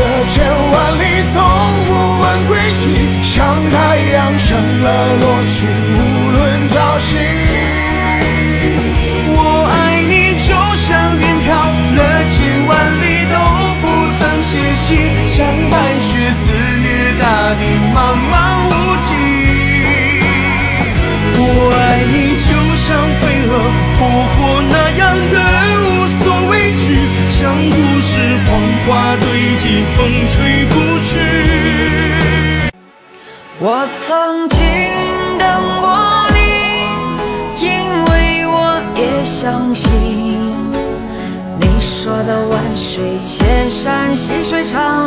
这千万里，从不问归期，像太阳升了落去，无论朝夕。故事黄花堆积，风吹不去。我曾经等过你，因为我也相信你说的万水千山，细水长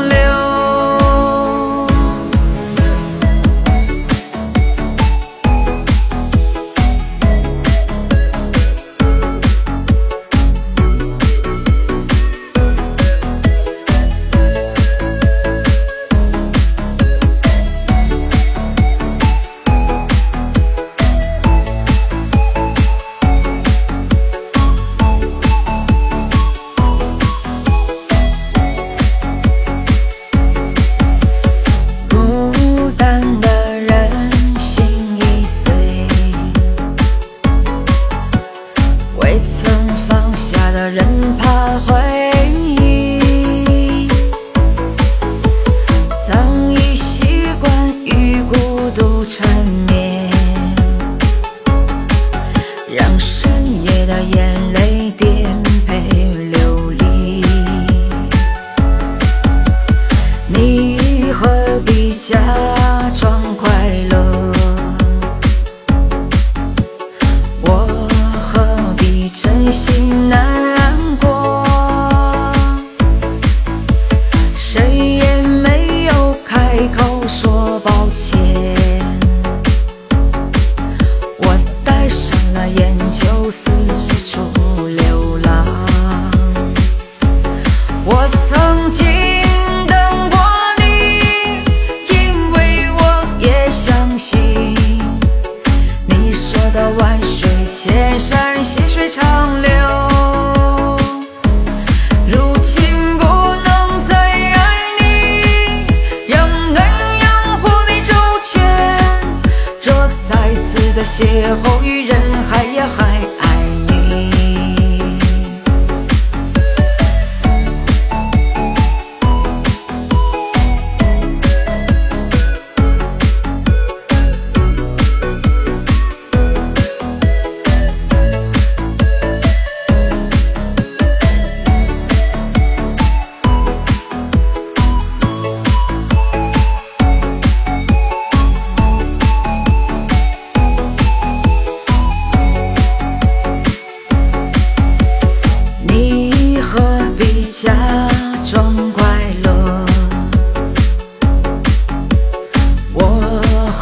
的眼泪跌邂逅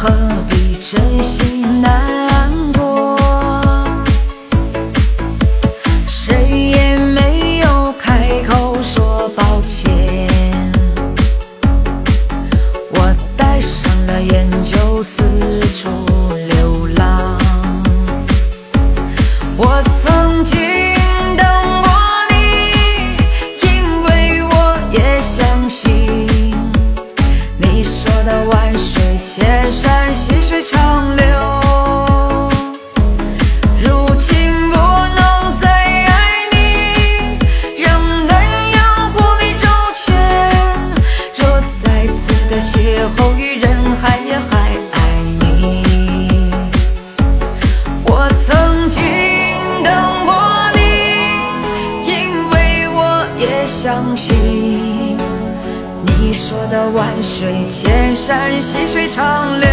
何必真心难过？谁也没有开口说抱歉。我戴上了眼，就四处流浪。我曾万水千山，细水长流。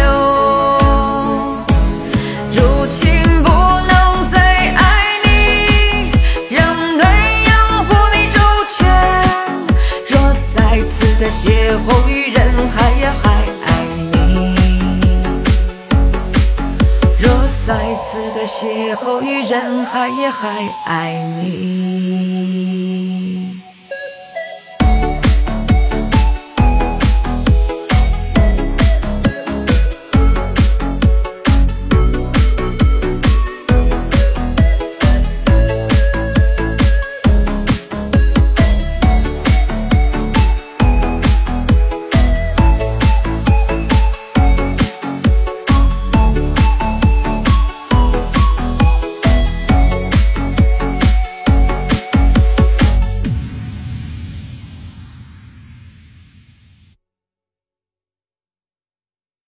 如今不能再爱你，让鸳鸯蝴蝶周全。若再次的邂逅于人海，也还爱你。若再次的邂逅于人海，也还爱你。